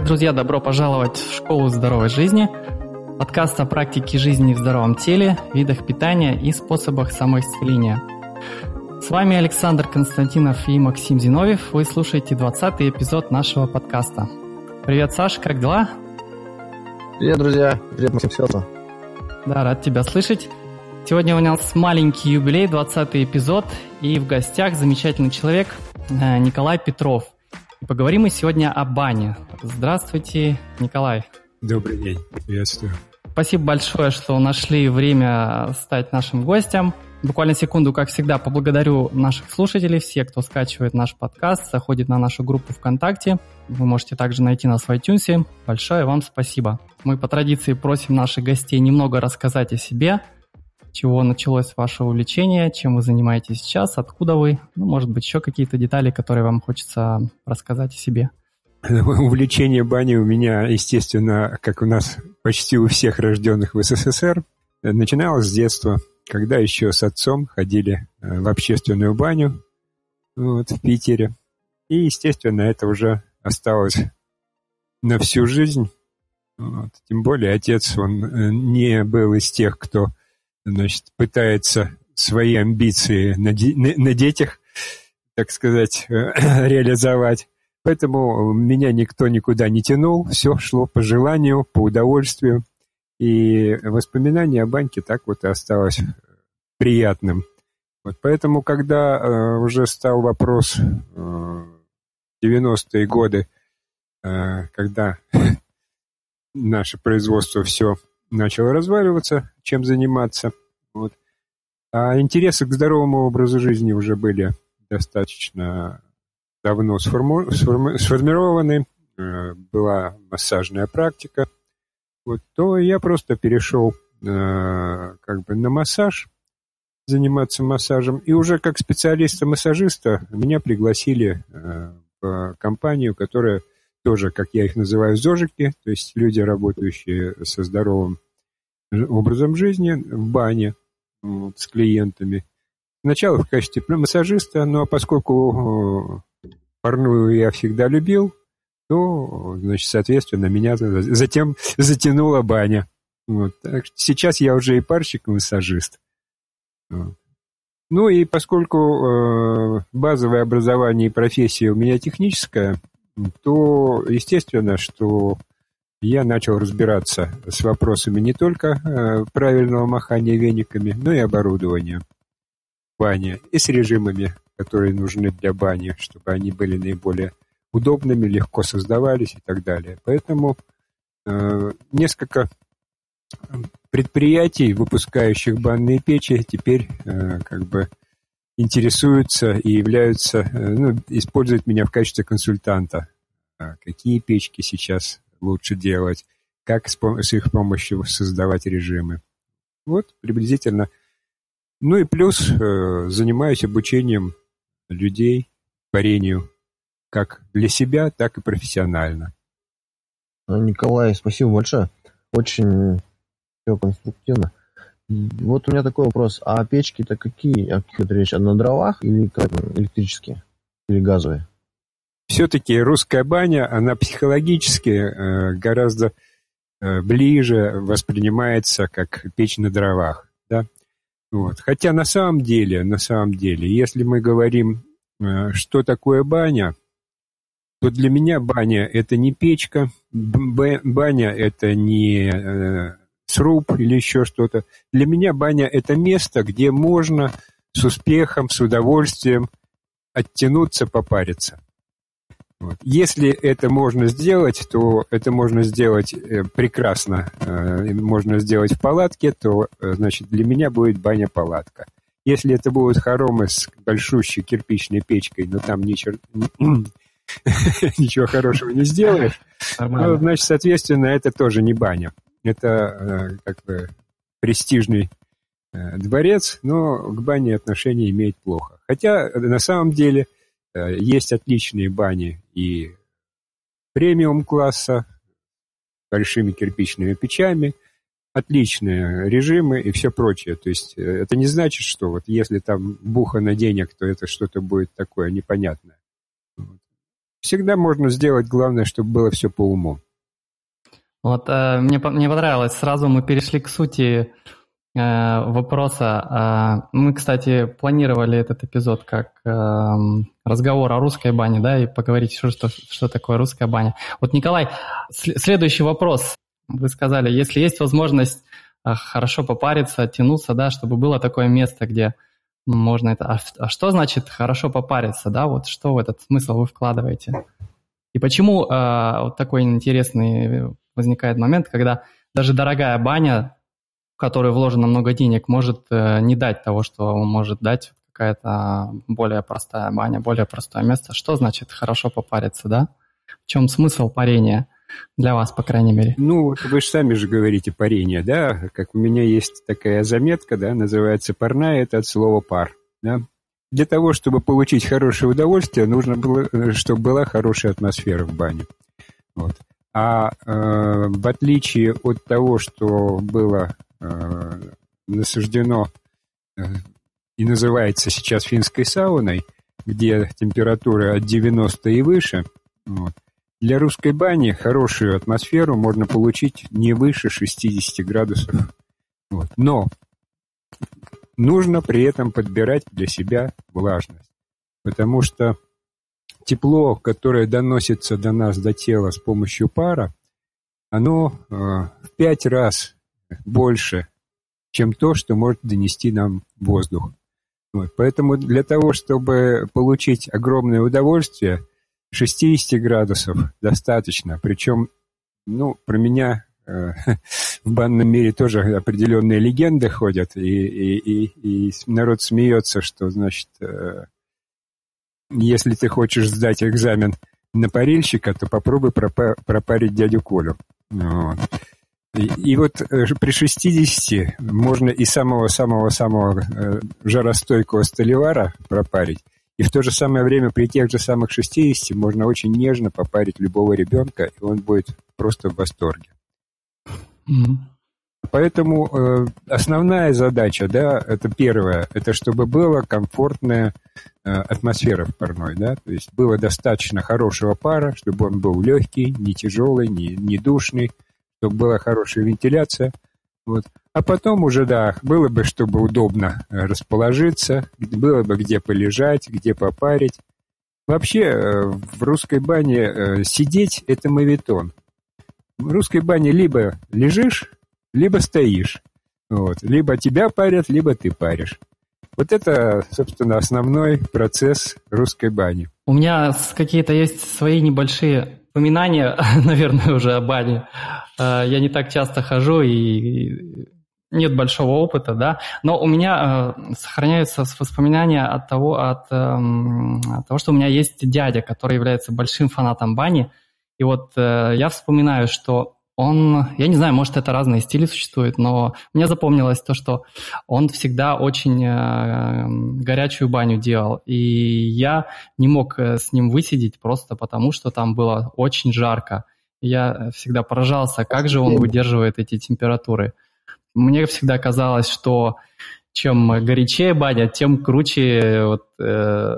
Итак, друзья, добро пожаловать в школу здоровой жизни, подкаст о практике жизни в здоровом теле, видах питания и способах самоисцеления. С вами Александр Константинов и Максим Зиновьев. Вы слушаете 20 эпизод нашего подкаста. Привет, Саша, как дела? Привет, друзья. Привет, Максим Светло. Да, рад тебя слышать. Сегодня у нас маленький юбилей, 20 эпизод, и в гостях замечательный человек э, Николай Петров – Поговорим мы сегодня о бане. Здравствуйте, Николай. Добрый день, приветствую. Спасибо большое, что нашли время стать нашим гостем. Буквально секунду, как всегда, поблагодарю наших слушателей, все, кто скачивает наш подкаст, заходит на нашу группу ВКонтакте. Вы можете также найти нас в iTunes. Большое вам спасибо. Мы по традиции просим наших гостей немного рассказать о себе, чего началось ваше увлечение, чем вы занимаетесь сейчас, откуда вы, ну, может быть, еще какие-то детали, которые вам хочется рассказать о себе. Увлечение баней у меня, естественно, как у нас почти у всех рожденных в СССР, начиналось с детства, когда еще с отцом ходили э, в общественную баню вот, в Питере. И, естественно, это уже осталось на всю жизнь. Вот. Тем более отец, он э, не был из тех, кто значит, пытается свои амбиции на, на, детях, так сказать, реализовать. Поэтому меня никто никуда не тянул, все шло по желанию, по удовольствию. И воспоминание о баньке так вот и осталось приятным. Вот поэтому, когда э, уже стал вопрос э, 90-е годы, э, когда наше производство все начал разваливаться, чем заниматься. Вот. А интересы к здоровому образу жизни уже были достаточно давно сформу... сформи... сформированы, э, была массажная практика, вот, то я просто перешел э, как бы на массаж, заниматься массажем. И уже как специалиста-массажиста меня пригласили э, в компанию, которая тоже, как я их называю, зожики, то есть люди, работающие со здоровым образом жизни в бане вот, с клиентами. Сначала в качестве массажиста, ну а поскольку парную я всегда любил, то, значит, соответственно, меня затем затянула баня. Вот. Так что сейчас я уже и парщик, и массажист. Ну и поскольку э, базовое образование и профессия у меня техническая, то естественно, что я начал разбираться с вопросами не только э, правильного махания вениками, но и оборудования бани и с режимами, которые нужны для бани, чтобы они были наиболее удобными, легко создавались и так далее. Поэтому э, несколько предприятий, выпускающих банные печи, теперь э, как бы интересуются и являются, э, ну, используют меня в качестве консультанта. А какие печки сейчас лучше делать, как с, с их помощью создавать режимы. Вот приблизительно. Ну и плюс э, занимаюсь обучением людей парению как для себя, так и профессионально. Николай, спасибо большое. Очень все конструктивно. Вот у меня такой вопрос. А печки-то какие? О каких это речь? На дровах или электрические? Или газовые? все-таки русская баня, она психологически э, гораздо э, ближе воспринимается как печь на дровах, да. Вот. Хотя на самом деле, на самом деле, если мы говорим, э, что такое баня, то для меня баня это не печка, баня это не э, сруб или еще что-то. Для меня баня это место, где можно с успехом, с удовольствием оттянуться, попариться. Вот. Если это можно сделать, то это можно сделать э, прекрасно. Э, можно сделать в палатке, то, э, значит, для меня будет баня-палатка. Если это будут хоромы с большущей кирпичной печкой, но там ничего, ничего хорошего не сделаешь, ну, значит, соответственно, это тоже не баня. Это как бы престижный дворец, но к бане отношение имеет плохо. Хотя на самом деле – Э, есть отличные бани и премиум-класса, большими кирпичными печами, отличные режимы и все прочее. То есть э, это не значит, что вот если там буха на денег, то это что-то будет такое непонятное. всегда можно сделать, главное, чтобы было все по уму. Вот э, мне, мне понравилось, сразу мы перешли к сути э, вопроса. Э, мы, кстати, планировали этот эпизод как э, разговор о русской бане, да, и поговорить, что, что, что такое русская баня. Вот, Николай, следующий вопрос. Вы сказали, если есть возможность э, хорошо попариться, оттянуться, да, чтобы было такое место, где можно это... А, а что значит хорошо попариться, да, вот что в этот смысл вы вкладываете? И почему э, вот такой интересный возникает момент, когда даже дорогая баня, в которую вложено много денег, может э, не дать того, что может дать какая-то более простая баня, более простое место. Что значит хорошо попариться, да? В чем смысл парения? Для вас, по крайней мере. Ну, вы же сами же говорите парение, да? Как у меня есть такая заметка, да, называется парная, это от слова пар, да? Для того, чтобы получить хорошее удовольствие, нужно было, э, чтобы была хорошая атмосфера в бане. Вот. А э, в отличие от того, что было э, насаждено э, и называется сейчас финской сауной, где температура от 90 и выше, вот, для русской бани хорошую атмосферу можно получить не выше 60 градусов. Вот. Но нужно при этом подбирать для себя влажность, потому что тепло, которое доносится до нас, до тела с помощью пара, оно э, в пять раз больше, чем то, что может донести нам воздух. Вот. Поэтому для того, чтобы получить огромное удовольствие, 60 градусов достаточно. Причем, ну, про меня э, в банном мире тоже определенные легенды ходят, и, и, и, и народ смеется, что, значит, э, если ты хочешь сдать экзамен на парильщика, то попробуй пропарить дядю Колю. Вот. И, и вот э, при 60 можно и самого-самого-самого э, жаростойкого столевара пропарить, и в то же самое время при тех же самых 60 можно очень нежно попарить любого ребенка, и он будет просто в восторге. Mm-hmm. Поэтому э, основная задача, да, это первое, это чтобы была комфортная э, атмосфера в парной, да, то есть было достаточно хорошего пара, чтобы он был легкий, не тяжелый, не, не душный, чтобы была хорошая вентиляция, вот. А потом уже, да, было бы, чтобы удобно э, расположиться, было бы где полежать, где попарить. Вообще в русской бане сидеть – это мавитон. В русской бане либо лежишь, либо стоишь. Вот. Либо тебя парят, либо ты паришь. Вот это, собственно, основной процесс русской бани. У меня какие-то есть свои небольшие упоминания, наверное, уже о бане. Э, я не так часто хожу и нет большого опыта, да, но у меня э, сохраняются воспоминания от того, от, э, от того, что у меня есть дядя, который является большим фанатом бани, и вот э, я вспоминаю, что он, я не знаю, может, это разные стили существуют, но мне запомнилось то, что он всегда очень э, горячую баню делал. И я не мог э, с ним высидеть просто потому, что там было очень жарко. Я всегда поражался, как же он выдерживает эти температуры. Мне всегда казалось, что чем горячее баня, тем круче, вот, э,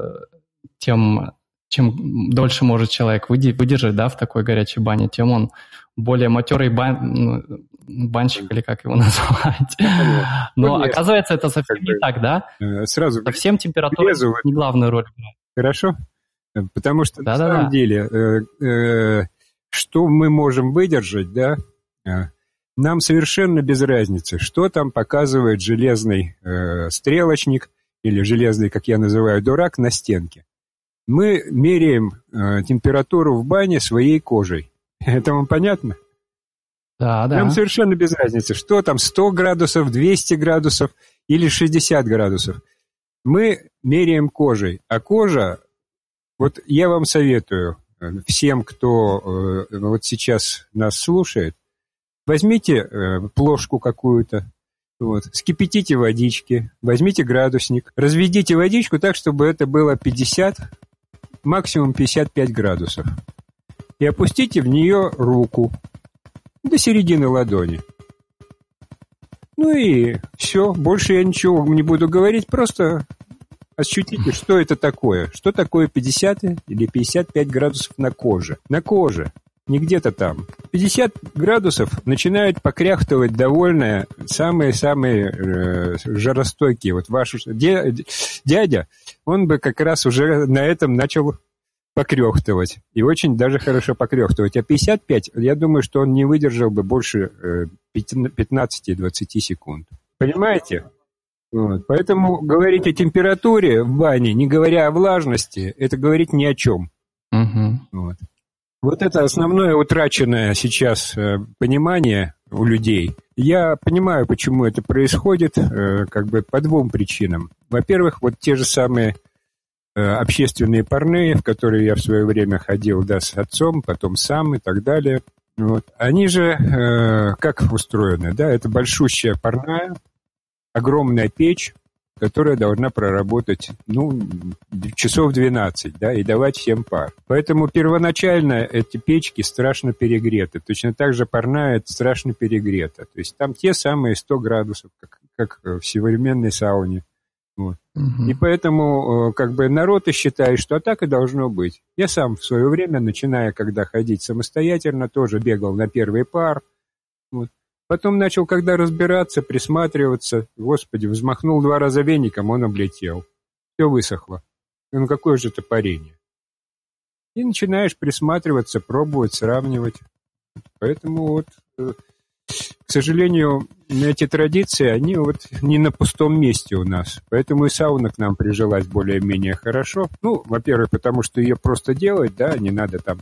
тем чем дольше может человек выдержать да, в такой горячей бане, тем он более матерый бан, ну, банщик или как его назвать. Но Конечно. оказывается, это совсем как не так, да? Э, сразу совсем температура не главную роль играет. Хорошо? Потому что да, на да, самом да. деле, э, э, что мы можем выдержать, да, э, нам совершенно без разницы, что там показывает железный э, стрелочник или железный, как я называю, дурак на стенке. Мы меряем э, температуру в бане своей кожей. Это вам понятно? Да, да. Нам совершенно без разницы, что там 100 градусов, 200 градусов или 60 градусов. Мы меряем кожей, а кожа, вот я вам советую, э, всем, кто э, вот сейчас нас слушает, возьмите э, плошку какую-то, вот, скипятите водички, возьмите градусник, разведите водичку так, чтобы это было 50, максимум 55 градусов и опустите в нее руку до середины ладони. Ну и все, больше я ничего не буду говорить, просто ощутите, что это такое. Что такое 50 или 55 градусов на коже. На коже не где-то там. 50 градусов начинают покряхтывать довольно самые-самые э, жаростойкие. Вот ваш дядя, он бы как раз уже на этом начал покрехтывать. И очень даже хорошо покрехтывать. А 55, я думаю, что он не выдержал бы больше э, 15-20 секунд. Понимаете? Вот. Поэтому говорить о температуре в бане, не говоря о влажности, это говорить ни о чем. Угу. Вот. Вот это основное утраченное сейчас э, понимание у людей. Я понимаю, почему это происходит, э, как бы по двум причинам. Во-первых, вот те же самые э, общественные парные, в которые я в свое время ходил, да, с отцом, потом сам и так далее. Вот. Они же как устроены, да, это большущая парная, огромная печь, которая должна проработать, ну, часов 12, да, и давать всем пар. Поэтому первоначально эти печки страшно перегреты. Точно так же парная страшно перегрета. То есть там те самые 100 градусов, как, как в современной сауне. Вот. Угу. И поэтому э, как бы народ и считает, что так и должно быть. Я сам в свое время, начиная когда ходить самостоятельно, тоже бегал на первый пар. Вот. Потом начал, когда разбираться, присматриваться. Господи, взмахнул два раза веником, он облетел. Все высохло. Ну какое же это парение? И начинаешь присматриваться, пробовать, сравнивать. Поэтому вот, э, к сожалению, эти традиции, они вот не на пустом месте у нас. Поэтому и сауна к нам прижилась более-менее хорошо. Ну, во-первых, потому что ее просто делать, да, не надо там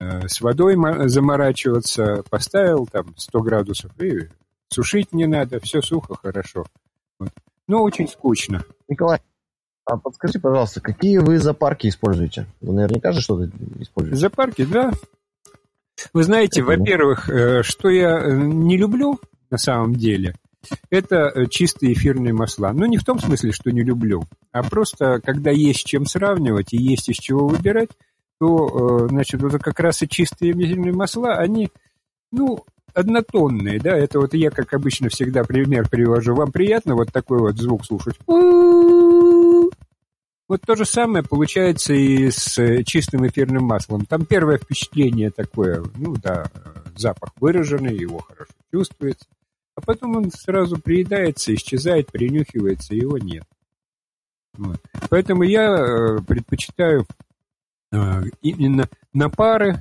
с водой заморачиваться, поставил там 100 градусов и сушить не надо, все сухо, хорошо. Вот. Но очень скучно. Николай, а подскажите, пожалуйста, какие вы запарки используете? Вы наверняка же что-то используете. Запарки, да. Вы знаете, во-первых, э, что я э, не люблю на самом деле, это чистые эфирные масла. Ну, не в том смысле, что не люблю, а просто, когда есть с чем сравнивать и есть из чего выбирать, то, э, значит, вот как раз и чистые мизельные масла, они, ну, однотонные, да, это вот я, как обычно, всегда пример привожу. Вам приятно вот такой вот звук слушать? Вот то же самое получается и с э, чистым эфирным маслом. Там первое впечатление такое, ну да, запах выраженный, его хорошо чувствуется. А потом он сразу приедается, исчезает, принюхивается, его нет. Вот. Поэтому я э, предпочитаю именно на пары,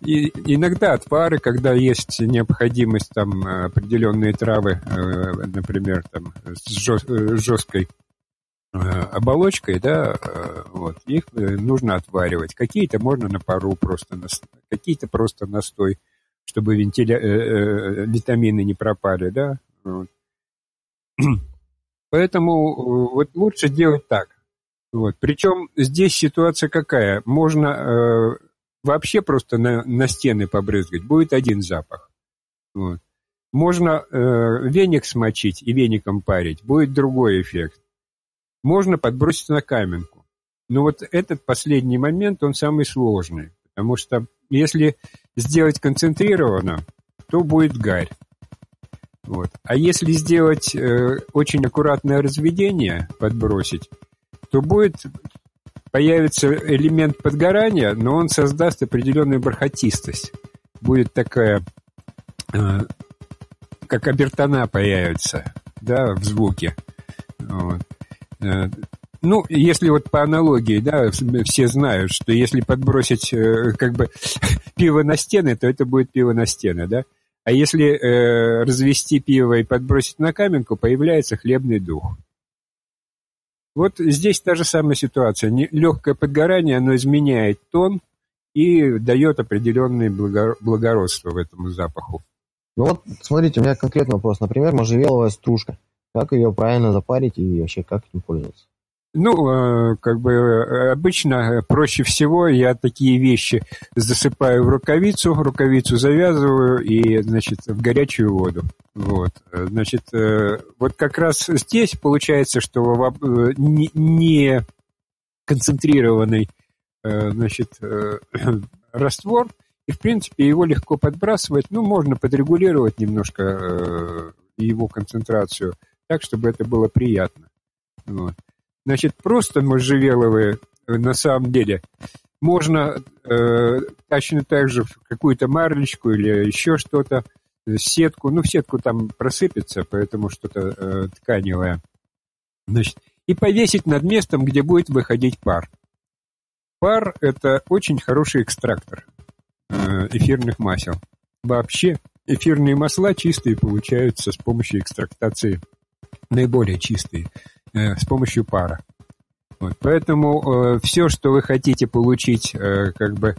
и иногда от пары, когда есть необходимость там определенные травы, э, например, там с жесткой э, оболочкой, да, вот, их нужно отваривать. Какие-то можно на пару просто, какие-то просто настой, чтобы вентиля... витамины не пропали, да. Вот. Поэтому вот лучше делать так. Вот. Причем здесь ситуация какая? Можно э, вообще просто на, на стены побрызгать, будет один запах. Вот. Можно э, веник смочить и веником парить, будет другой эффект. Можно подбросить на каменку. Но вот этот последний момент, он самый сложный. Потому что если сделать концентрированно, то будет гарь. Вот. А если сделать э, очень аккуратное разведение, подбросить, то будет появится элемент подгорания, но он создаст определенную бархатистость. Будет такая, э, как обертона появится, да, в звуке. Вот. Э, ну, если вот по аналогии, да, все знают, что если подбросить э, как бы пиво на стены, то это будет пиво на стены, да? А если э, развести пиво и подбросить на каменку, появляется хлебный дух. Вот здесь та же самая ситуация. Легкое подгорание, оно изменяет тон и дает определенное благородство в этом запаху. Ну вот, смотрите, у меня конкретный вопрос. Например, можжевеловая стружка. Как ее правильно запарить и вообще как этим пользоваться? Ну, э, как бы э, обычно проще всего я такие вещи засыпаю в рукавицу, рукавицу завязываю и, значит, в горячую воду. Вот, значит, э, вот как раз здесь получается, что не концентрированный, значит, раствор, и, в принципе, его легко подбрасывать, ну, можно подрегулировать немножко его концентрацию так, чтобы это было приятно. Вот. Значит, просто можжевеловые на самом деле можно э, точно так же какую-то марлечку или еще что-то, сетку, ну, в сетку там просыпется, поэтому что-то э, тканевое. Значит, и повесить над местом, где будет выходить пар. Пар – это очень хороший экстрактор э, эфирных масел. Вообще, эфирные масла чистые получаются с помощью экстрактации, наиболее чистые, э, с помощью пара. Вот, поэтому э, все, что вы хотите получить, э, как бы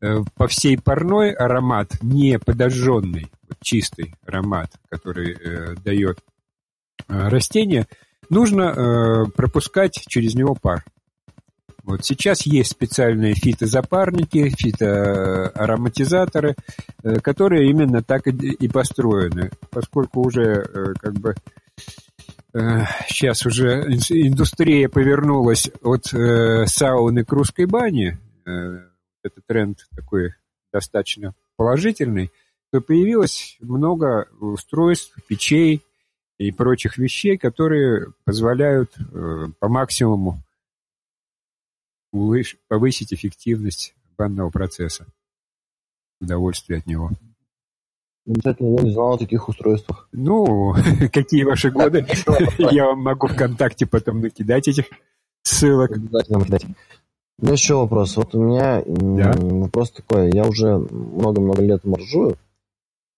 э, по всей парной аромат, не подожженный, вот, чистый аромат, который э, дает э, растение, нужно э, пропускать через него пар. Вот сейчас есть специальные фитозапарники, фитоароматизаторы, э, которые именно так и построены, поскольку уже э, как бы сейчас уже индустрия повернулась от сауны к русской бане, это тренд такой достаточно положительный, то появилось много устройств, печей и прочих вещей, которые позволяют по максимуму повысить эффективность банного процесса, удовольствие от него. Обязательно я не знал о таких устройствах. Ну, какие ваши годы? Я вам могу ВКонтакте потом накидать этих ссылок. Обязательно накидать. У меня еще вопрос. Вот у меня да? вопрос такой. Я уже много-много лет моржую.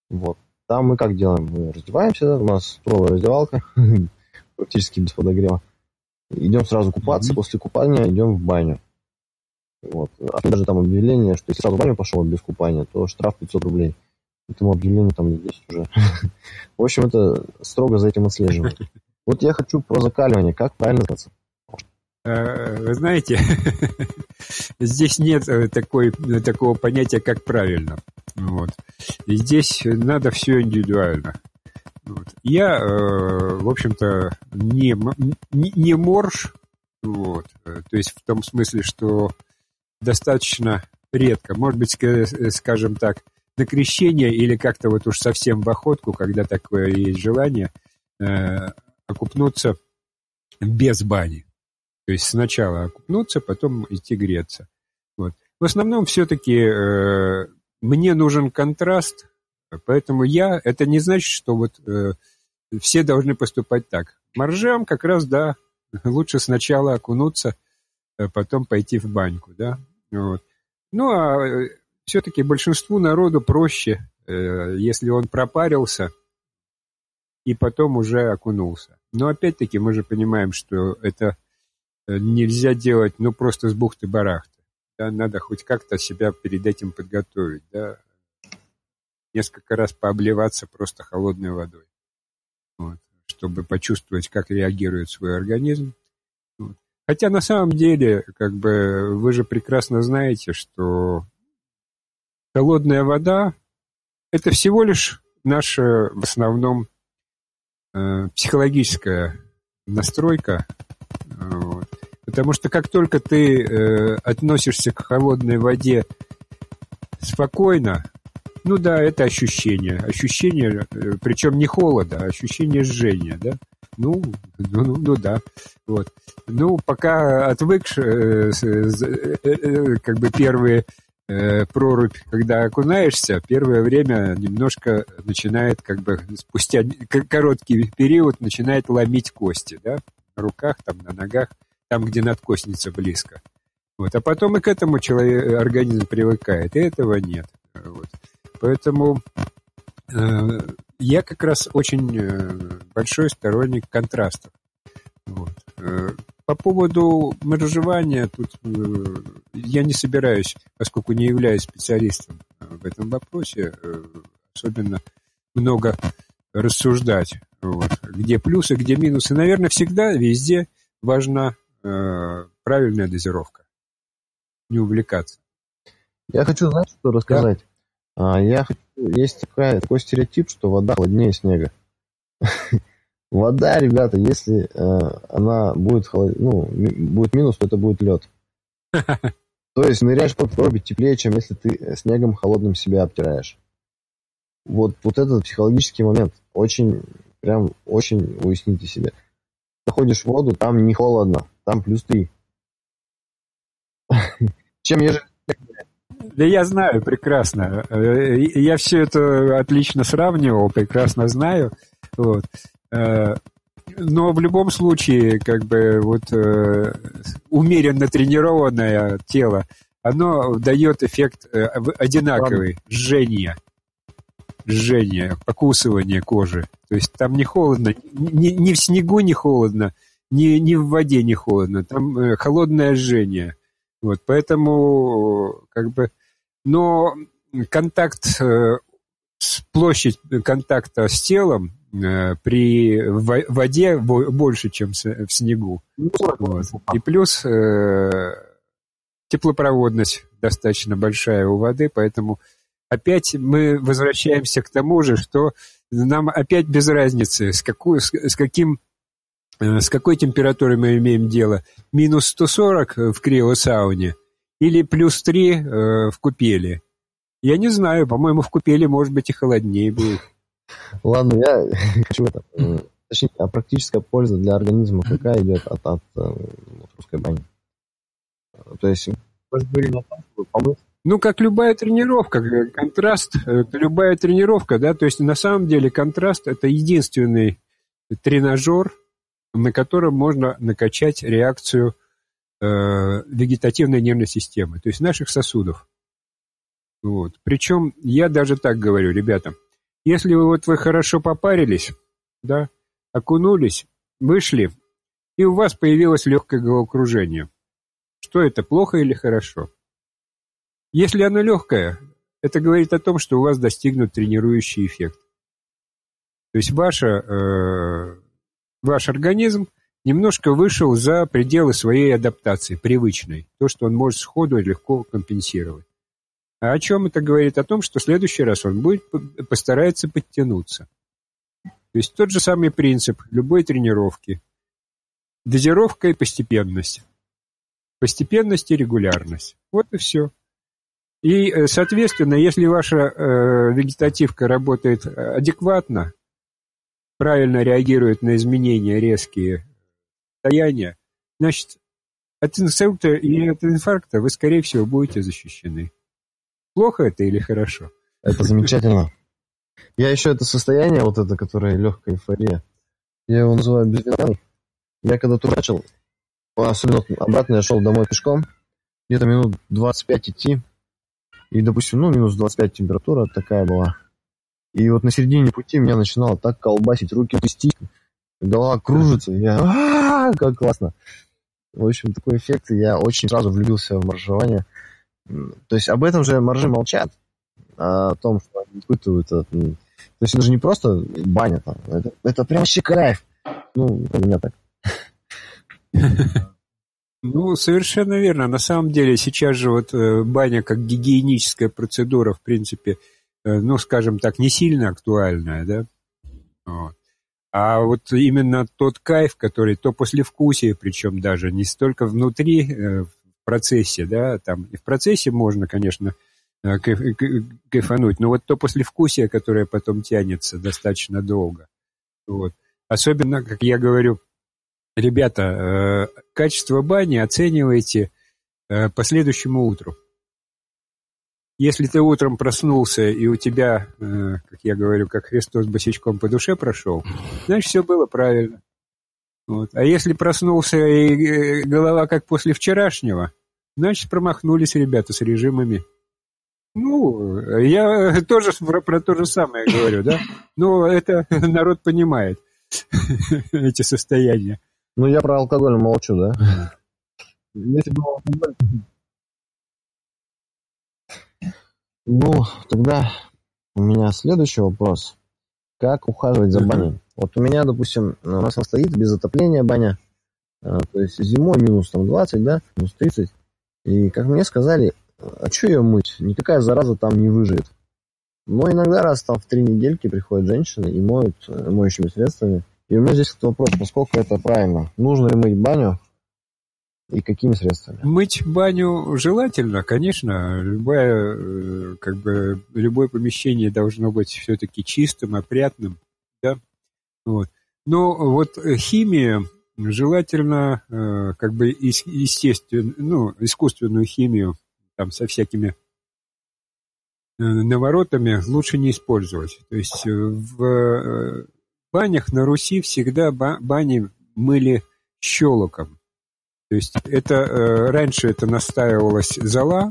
Вот. Там мы как делаем? Мы раздеваемся, у нас суровая раздевалка, практически без подогрева. Идем сразу купаться, mm-hmm. после купания идем в баню. Вот. А даже там объявление, что если сразу в баню пошел без купания, то штраф 500 рублей. Этому объявлению там есть уже. В общем, это строго за этим отслеживают. Вот я хочу про закаливание. Как правильно называться? Э, вы знаете, здесь нет э, такой, такого понятия, как правильно. Вот. И здесь надо все индивидуально. Вот. Я, э, в общем-то, не, не, не морж, вот. то есть в том смысле, что достаточно редко. Может быть, скажем так, на крещение или как-то вот уж совсем в охотку, когда такое есть желание, э, окупнуться без бани. То есть сначала окупнуться, потом идти греться. Вот. В основном все-таки э, мне нужен контраст, поэтому я, это не значит, что вот э, все должны поступать так. Моржам как раз, да, лучше сначала окунуться, а потом пойти в баньку, да. Вот. Ну, а э, все-таки большинству народу проще, э, если он пропарился и потом уже окунулся. Но опять-таки мы же понимаем, что это э, нельзя делать, ну, просто с бухты-барахты. Да, надо хоть как-то себя перед этим подготовить, да. Несколько раз пообливаться просто холодной водой, вот, чтобы почувствовать, как реагирует свой организм. Хотя на самом деле, как бы, вы же прекрасно знаете, что холодная вода – это всего лишь наша, в основном, э, психологическая настройка. Вот. Потому что как только ты э, относишься к холодной воде спокойно, ну да, это ощущение. Ощущение, э, причем не холода, а ощущение жжения, да? Ну, ну, ну, ну да. Вот. Ну, пока отвык, э, э, э, как бы первые прорубь, когда окунаешься, первое время немножко начинает, как бы, спустя короткий период начинает ломить кости, да, на руках, там, на ногах, там, где надкосница близко. Вот. А потом и к этому человек, организм привыкает, и этого нет. Вот. Поэтому э, я как раз очень э, большой сторонник контрастов. Вот. Э, по поводу моржевания, тут э, я не собираюсь, поскольку не являюсь специалистом в этом вопросе, особенно много рассуждать, вот, где плюсы, где минусы. Наверное, всегда, везде важна э, правильная дозировка. Не увлекаться. Я хочу, знать, что рассказать. Да? А, я хочу есть такая, такой стереотип, что вода холоднее снега. Вода, ребята, если э, она будет холод... ну, будет минус, то это будет лед. То есть ныряешь под проруби теплее, чем если ты снегом холодным себя обтираешь. Вот, вот этот психологический момент очень, прям очень уясните себе. Заходишь в воду, там не холодно, там плюс 3. Чем ежели да я знаю прекрасно. Э, я все это отлично сравнивал, прекрасно знаю. Вот. Э, но в любом случае, как бы вот э, умеренно тренированное тело, оно дает эффект одинаковый, жжение. Жжение, покусывание кожи. То есть там не холодно, ни, ни в снегу не холодно, ни, ни в воде не холодно. Там холодное жжение. Вот, поэтому, как бы, но контакт, э, площадь контакта с телом э, при воде больше, чем в снегу. Ну, вот. И плюс э, теплопроводность достаточно большая у воды, поэтому опять мы возвращаемся к тому же, что нам опять без разницы, с, какой, с каким Э, с какой температурой мы имеем дело? Минус 140 в криосауне или плюс 3 э, в купели? Я не знаю, по-моему, в купели может быть и холоднее будет. Ладно, я хочу это... Точнее, а практическая польза для организма какая идет от, от, э, русской бани? То есть, мы же говорили о том, чтобы помыть ну, как любая тренировка, контраст, любая тренировка, да, то есть на самом деле контраст – это единственный тренажер, на котором можно накачать реакцию э, вегетативной нервной системы, то есть наших сосудов. Вот. Причем я даже так говорю, ребята, если вы вот вы хорошо попарились, да, окунулись, вышли, и у вас появилось легкое головокружение, что это, плохо или хорошо? Если оно легкое, это говорит о том, что у вас достигнут тренирующий эффект. То есть ваша э, ваш организм немножко вышел за пределы своей адаптации, привычной, то, что он может сходу легко компенсировать. А о чем это говорит? О том, что в следующий раз он будет постарается подтянуться. То есть тот же самый принцип любой тренировки. Дозировка и постепенность. Постепенность и регулярность. Вот и все. И, э, соответственно, если ваша э, вегетативка работает адекватно, правильно реагирует на изменения резкие состояния, значит, от инсульта или от инфаркта вы, скорее всего, будете защищены. Плохо это или хорошо? Это замечательно. Я еще это состояние, вот это, которое легкая эйфория, я его называю безвиновный. Я когда тут начал, особенно обратно я шел домой пешком, где-то минут 25 идти, и, допустим, ну, минус 25 температура такая была. И вот на середине пути меня начинало так колбасить, руки трястись, голова кружится, я а как классно. В общем, такой эффект, я очень сразу влюбился в моржевание. То есть об этом же моржи молчат, а о том, что они испытывают. То есть это же не просто баня там, это, это прям вообще кайф. Ну, у меня так. Ну, совершенно верно. На самом деле сейчас же вот э, баня как гигиеническая процедура, в принципе, Э, ну, скажем так, не сильно актуальная, да. Вот. А вот именно тот кайф, который то послевкусие, причем даже не столько внутри, э, в процессе, да, там и в процессе можно, конечно, э, кайфануть, но вот то послевкусие, которое потом тянется достаточно долго. Вот. Особенно, как я говорю, ребята, качество бани оценивайте по следующему утру. Если ты утром проснулся, и у тебя, э, как я говорю, как Христос босичком по душе прошел, значит, все было правильно. Вот. А если проснулся, и э, голова как после вчерашнего, значит, промахнулись ребята с режимами. Ну, я тоже про, про то же самое говорю, да? Но это народ понимает, эти состояния. Ну, я про алкоголь молчу, да? Если бы алкоголь Ну, тогда у меня следующий вопрос. Как ухаживать за баней? Вот у меня, допустим, у нас она стоит без отопления баня. А, то есть зимой минус там 20, да, минус 30. И как мне сказали, а что ее мыть? Никакая зараза там не выживет. Но иногда раз там в три недельки приходят женщины и моют э, моющими средствами. И у меня здесь вопрос, насколько это правильно? Нужно ли мыть баню и какими средствами? Мыть баню желательно, конечно. Любое, э, как бы, любое помещение должно быть все-таки чистым, опрятным. Вот. Но вот химия желательно э, как бы естественно, ну, искусственную химию там со всякими наворотами лучше не использовать. То есть в банях на Руси всегда бани мыли щелоком. То есть это раньше это настаивалась зола,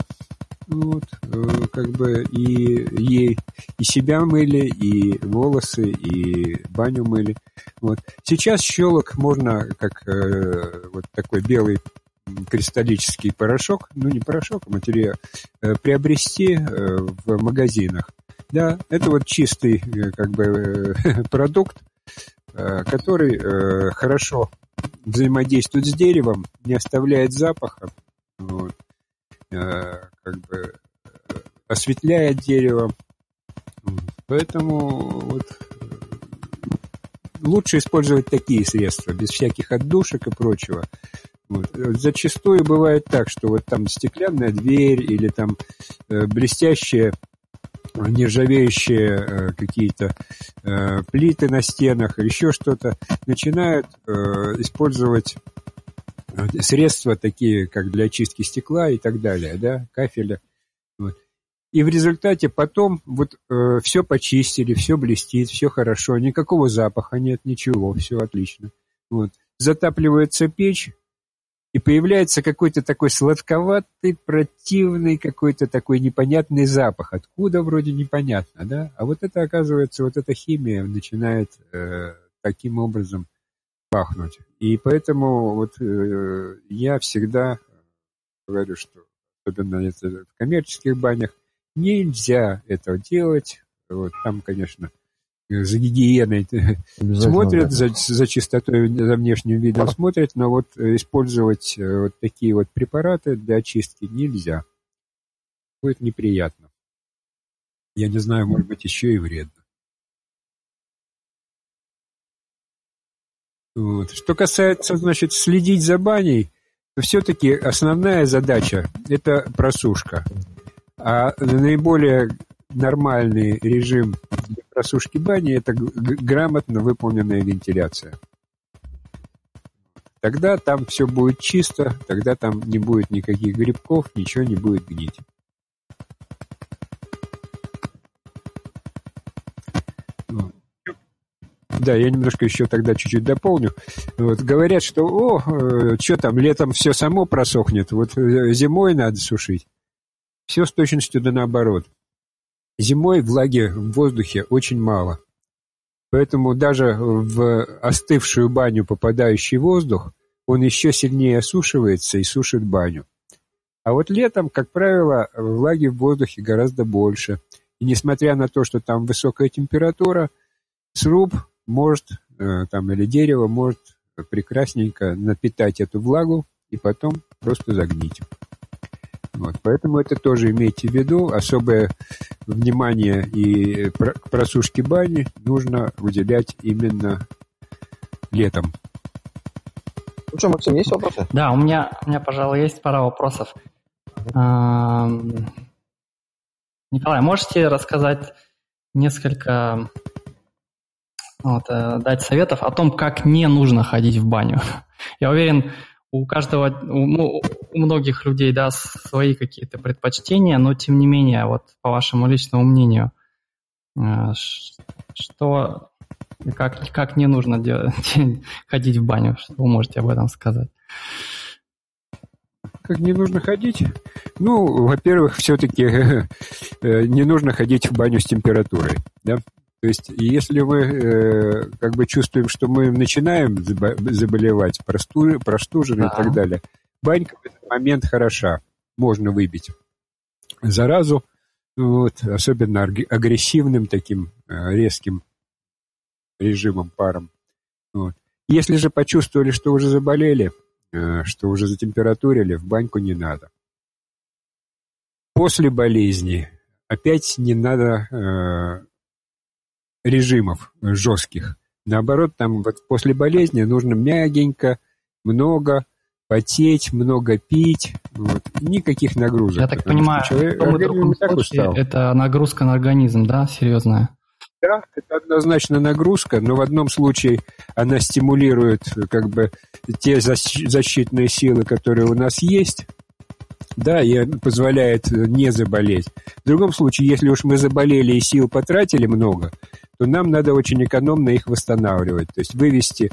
вот, э, как бы и ей и себя мыли, и волосы, и баню мыли. Вот. Сейчас щелок можно, как э, вот такой белый кристаллический порошок, ну не порошок, а материал, э, приобрести э, в магазинах. Да, это вот чистый э, как бы э, продукт, э, который э, хорошо взаимодействует с деревом, не оставляет запаха. Вот. Э, как бы э, осветляет дерево. Поэтому вот, э, лучше использовать такие средства, без всяких отдушек и прочего. Вот. Зачастую бывает так, что вот там стеклянная дверь или там блестящие нержавеющие какие-то плиты на стенах, еще что-то, начинают использовать средства такие, как для очистки стекла и так далее, да, кафеля. Вот. И в результате потом вот э, все почистили, все блестит, все хорошо, никакого запаха нет, ничего, все отлично. Вот. Затапливается печь, и появляется какой-то такой сладковатый, противный, какой-то такой непонятный запах. Откуда вроде непонятно, да? А вот это, оказывается, вот эта химия начинает э, таким образом пахнуть. И поэтому вот э, я всегда говорю, что особенно это в коммерческих банях нельзя этого делать. Вот там, конечно, за гигиеной смотрят, за, за чистотой, за внешним видом смотрят, но вот использовать э, вот такие вот препараты для очистки нельзя. Будет неприятно. Я не знаю, может быть, еще и вредно. Вот. Что касается, значит, следить за баней, то все-таки основная задача – это просушка. А наиболее нормальный режим для просушки бани – это грамотно выполненная вентиляция. Тогда там все будет чисто, тогда там не будет никаких грибков, ничего не будет гнить. Да, я немножко еще тогда чуть-чуть дополню. Вот, говорят, что, о, э, что там, летом все само просохнет, вот э, зимой надо сушить. Все с точностью да наоборот. Зимой влаги в воздухе очень мало. Поэтому даже в остывшую баню попадающий воздух, он еще сильнее осушивается и сушит баню. А вот летом, как правило, влаги в воздухе гораздо больше. И несмотря на то, что там высокая температура, сруб может, э, там, или дерево может прекрасненько напитать эту влагу и потом просто загнить. Вот, поэтому это тоже имейте в виду. Особое внимание и к просушке бани нужно уделять именно летом. Ну что, Максим, есть вопросы? Да, у меня, у меня, пожалуй, есть пара вопросов. Николай, можете рассказать несколько вот, э, дать советов о том, как не нужно ходить в баню. Я уверен, у каждого, у, ну, у многих людей, да, свои какие-то предпочтения, но тем не менее, вот по вашему личному мнению, э, что как, как не нужно делать, ходить в баню, что вы можете об этом сказать? Как не нужно ходить? Ну, во-первых, все-таки э, не нужно ходить в баню с температурой, да, то есть, если мы э, как бы чувствуем, что мы начинаем заболевать, просту, простужены да. и так далее, банька в этот момент хороша, можно выбить заразу, вот, особенно агрессивным таким э, резким режимом, паром. Вот. Если же почувствовали, что уже заболели, э, что уже затемпературили, в баньку не надо. После болезни опять не надо э, режимов жестких. Наоборот, там вот после болезни нужно мягенько, много потеть, много пить, вот. никаких нагрузок. Я так понимаю, человек, в том и другом случае это нагрузка на организм, да, серьезная? Да, это однозначно нагрузка, но в одном случае она стимулирует как бы те защитные силы, которые у нас есть, да, и позволяет не заболеть. В другом случае, если уж мы заболели и сил потратили много, то нам надо очень экономно их восстанавливать. То есть вывести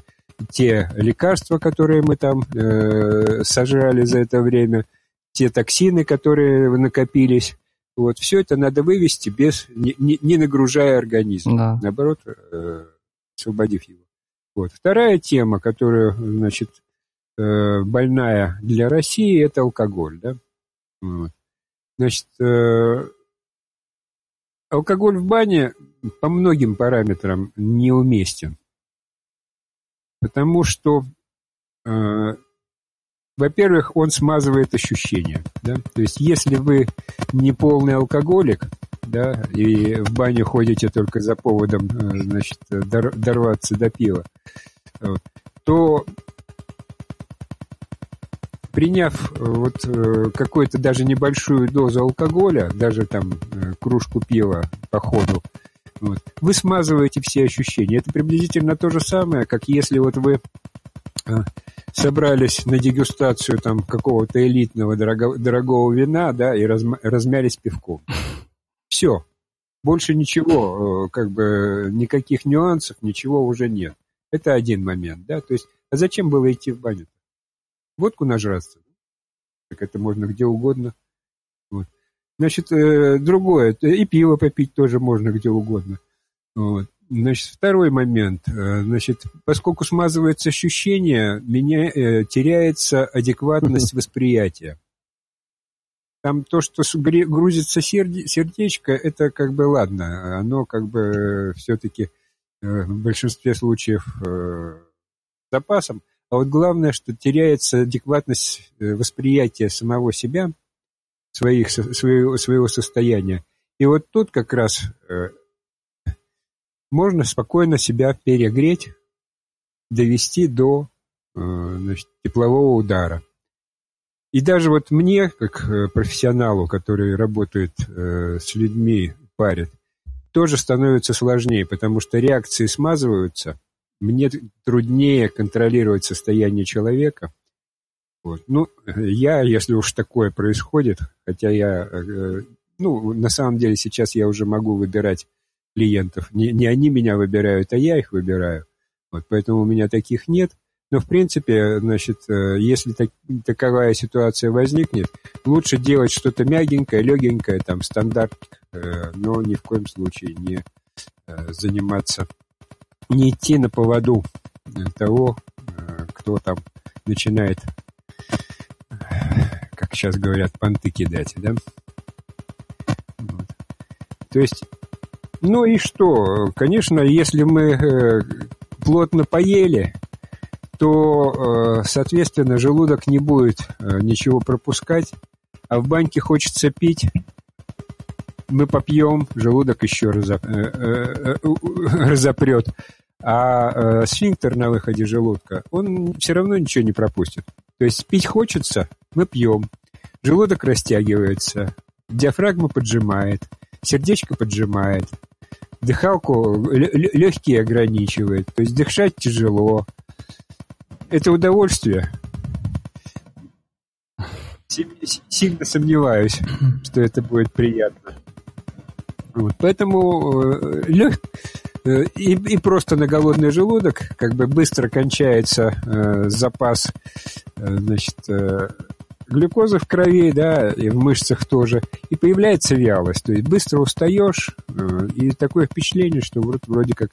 те лекарства, которые мы там э, сожрали за это время, те токсины, которые накопились, вот, все это надо вывести без, не, не, не нагружая организм. Да. Наоборот, э, освободив его. Вот. Вторая тема, которая, значит, э, больная для России, это алкоголь, да. Вот. Значит, э, алкоголь в бане по многим параметрам неуместен. Потому что э, во-первых, он смазывает ощущения. Да? То есть, если вы не полный алкоголик, да, и в баню ходите только за поводом, э, значит, дорваться до пива, то приняв э, вот э, какую-то даже небольшую дозу алкоголя, даже там кружку пива по ходу, вот, вы смазываете все ощущения. Это приблизительно то же самое, как если вот вы собрались на дегустацию там какого-то элитного дорого, дорогого вина, да, и разм, размялись пивком. Все. Больше ничего, э, как бы никаких нюансов, ничего уже нет. Это один момент, да. То есть, а зачем было идти в баню? Водку нажраться. Так это можно где угодно. Значит, э, другое, и пиво попить тоже можно где угодно. Вот. Значит, второй момент. Э, значит, поскольку смазывается ощущение, меня э, теряется адекватность восприятия. Там то, что грузится сердечко, это как бы ладно. Оно как бы все-таки э, в большинстве случаев запасом. А вот главное, что теряется адекватность восприятия самого себя, своих, своего, своего состояния. И вот тут как раз можно спокойно себя перегреть, довести до э, значит, теплового удара. И даже вот мне, как э, профессионалу, который работает э, с людьми, парит, тоже становится сложнее, потому что реакции смазываются, мне труднее контролировать состояние человека. Вот. Ну, я, если уж такое происходит, хотя я, ну, на самом деле сейчас я уже могу выбирать клиентов. Не, не они меня выбирают, а я их выбираю. Вот, поэтому у меня таких нет. Но, в принципе, значит, э, если так, таковая ситуация возникнет, лучше делать что-то мягенькое, легенькое, там, стандарт, э, но ни в коем случае не э, заниматься, не идти на поводу того, кто там начинает, как сейчас говорят, понты кидать, да? Вот. То есть ну и что? Конечно, если мы э, плотно поели, то, э, соответственно, желудок не будет э, ничего пропускать, а в баньке хочется пить, мы попьем, желудок еще разоп... разопрет. А сфинктер на выходе желудка, он все равно ничего не пропустит. То есть пить хочется, мы пьем. Желудок растягивается, диафрагма поджимает, сердечко поджимает, дыхалку легкие ограничивает, то есть дышать тяжело. Это удовольствие. Сильно сомневаюсь, что это будет приятно. Вот. Поэтому э, лег... Э, и, и просто на голодный желудок как бы быстро кончается э, запас э, значит, э, глюкоза в крови, да, и в мышцах тоже, и появляется вялость, то есть быстро устаешь, э, и такое впечатление, что вот вроде как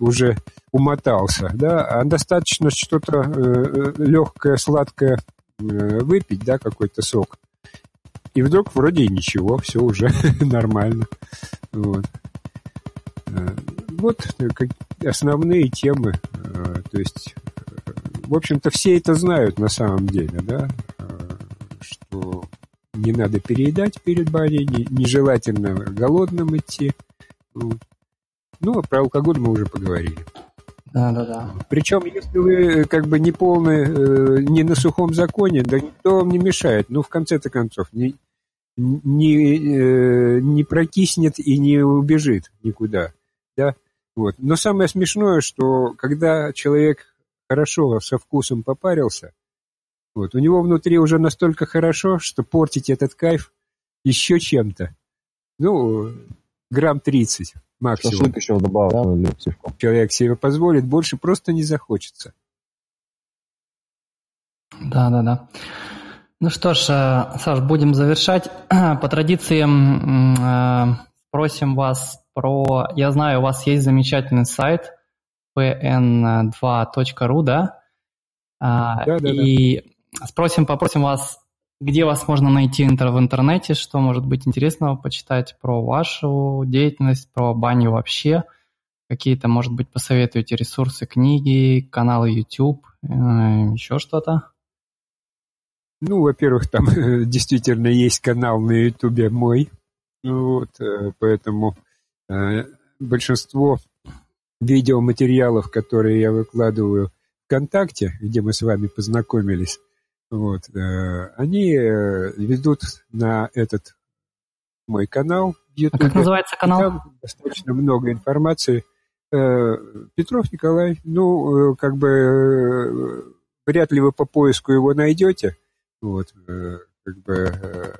уже умотался, да, а достаточно что-то э, э, легкое, сладкое выпить, да, какой-то сок, и вдруг вроде и ничего, все уже нормально, вот. Вот основные темы, то есть, в общем-то, все это знают на самом деле, да, что не надо переедать перед баней, нежелательно голодным идти. Ну, а про алкоголь мы уже поговорили. Да, да, да. Причем, если вы как бы не полный, э, не на сухом законе, да никто вам не мешает. Ну, в конце-то концов, не, не, э, не прокиснет и не убежит никуда. да, вот. Но самое смешное, что когда человек хорошо со вкусом попарился, вот, у него внутри уже настолько хорошо, что портить этот кайф еще чем-то. Ну, грамм 30 максимум. Шашлык еще добавил, да, Человек себе позволит, больше просто не захочется. Да, да, да. Ну что ж, э, Саш, будем завершать. По традиции э, спросим вас про... Я знаю, у вас есть замечательный сайт pn2.ru, да? А, да, да, и да. спросим, попросим вас, где вас можно найти в интернете, что может быть интересного почитать про вашу деятельность, про баню вообще, какие-то, может быть, посоветуете ресурсы, книги, каналы YouTube, э, еще что-то? Ну, во-первых, там действительно есть канал на Ютубе мой, вот, э, поэтому большинство видеоматериалов, которые я выкладываю ВКонтакте, где мы с вами познакомились, вот, э, они ведут на этот мой канал в YouTube. А как называется канал? там достаточно много информации. Петров Николай, ну, как бы вряд ли вы по поиску его найдете, вот, э, как бы э,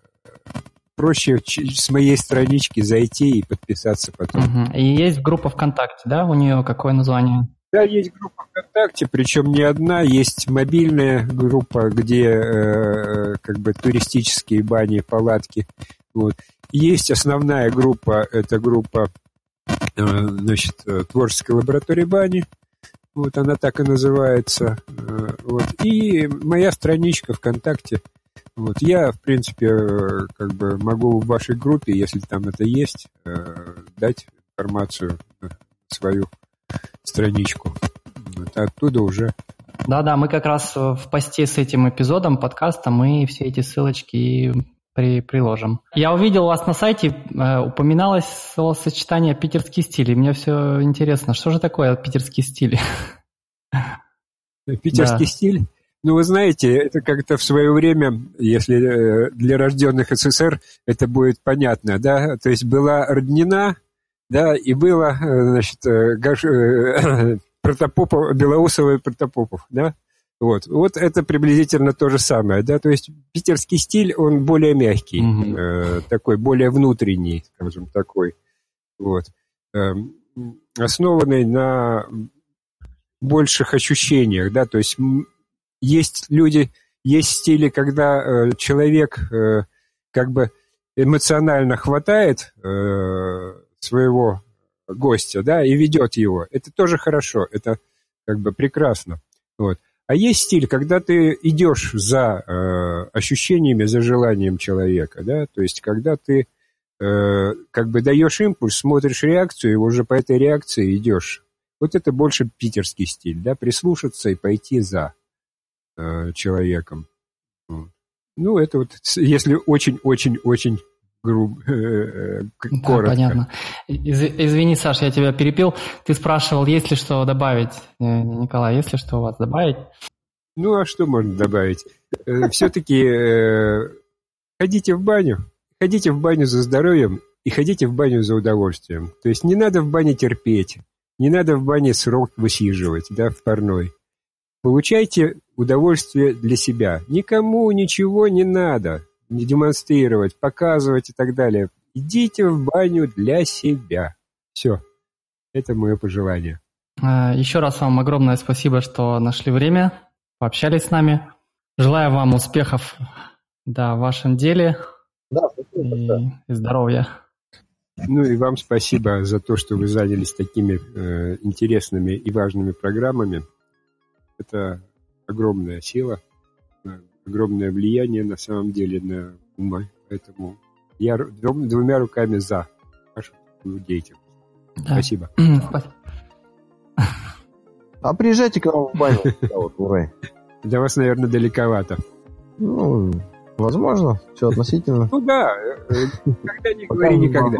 проще с моей странички зайти и подписаться потом. Угу. И есть группа ВКонтакте, да? У нее какое название? Да, есть группа ВКонтакте, причем не одна, есть мобильная группа, где э, как бы туристические бани, палатки. Вот. Есть основная группа, это группа э, значит, творческой лаборатории бани. Вот она так и называется. Э, вот. И моя страничка ВКонтакте. Вот. Я, в принципе, э, как бы могу в вашей группе, если там это есть, э, дать информацию свою страничку. Вот. Оттуда уже да-да, мы как раз в посте с этим эпизодом подкаста мы все эти ссылочки при, приложим. Я увидел у вас на сайте, э, упоминалось словосочетание «питерский стиль», и мне все интересно, что же такое питерский стиль? Питерский да. стиль? Ну, вы знаете, это как-то в свое время, если э, для рожденных СССР это будет понятно, да, то есть была роднина, да, и было, э, значит, э, Гаш... Протопопов, Белоусова и Протопопов, да, вот. вот это приблизительно то же самое, да, то есть питерский стиль, он более мягкий, mm-hmm. э, такой, более внутренний, скажем, такой, вот, э, основанный на больших ощущениях, да, то есть есть люди, есть стили, когда э, человек э, как бы эмоционально хватает э, своего гостя, да, и ведет его. Это тоже хорошо, это как бы прекрасно, вот. А есть стиль, когда ты идешь за э, ощущениями, за желанием человека, да, то есть когда ты э, как бы даешь импульс, смотришь реакцию, и уже по этой реакции идешь. Вот это больше питерский стиль, да, прислушаться и пойти за э, человеком. Ну, это вот, если очень-очень-очень грубо, э, э, коротко. Да, понятно. Из, извини, Саша, я тебя перепил. Ты спрашивал, есть ли что добавить. Э, Николай, есть ли что у вас добавить? Ну, а что можно добавить? Все-таки ходите в баню, ходите в баню за здоровьем и ходите в баню за удовольствием. То есть не надо в бане терпеть, не надо в бане срок высиживать, да, в парной. Получайте удовольствие для себя. Никому ничего не надо не демонстрировать, показывать и так далее. Идите в баню для себя. Все. Это мое пожелание. А, еще раз вам огромное спасибо, что нашли время, пообщались с нами. Желаю вам успехов да, в вашем деле да, спасибо, и, и здоровья. Ну и вам спасибо за то, что вы занялись такими э, интересными и важными программами. Это огромная сила огромное влияние на самом деле на умы. Поэтому я двумя руками за вашу деятельность. Да. Спасибо. А приезжайте к нам в баню. Для вас, наверное, далековато. Ну, возможно, все относительно. Ну да, э, когда не говори никогда.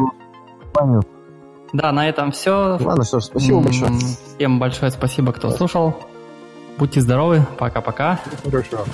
Да, на этом все. Ладно, что ж, спасибо большое. Всем большое спасибо, кто слушал. Будьте здоровы. Пока-пока. Хорошо.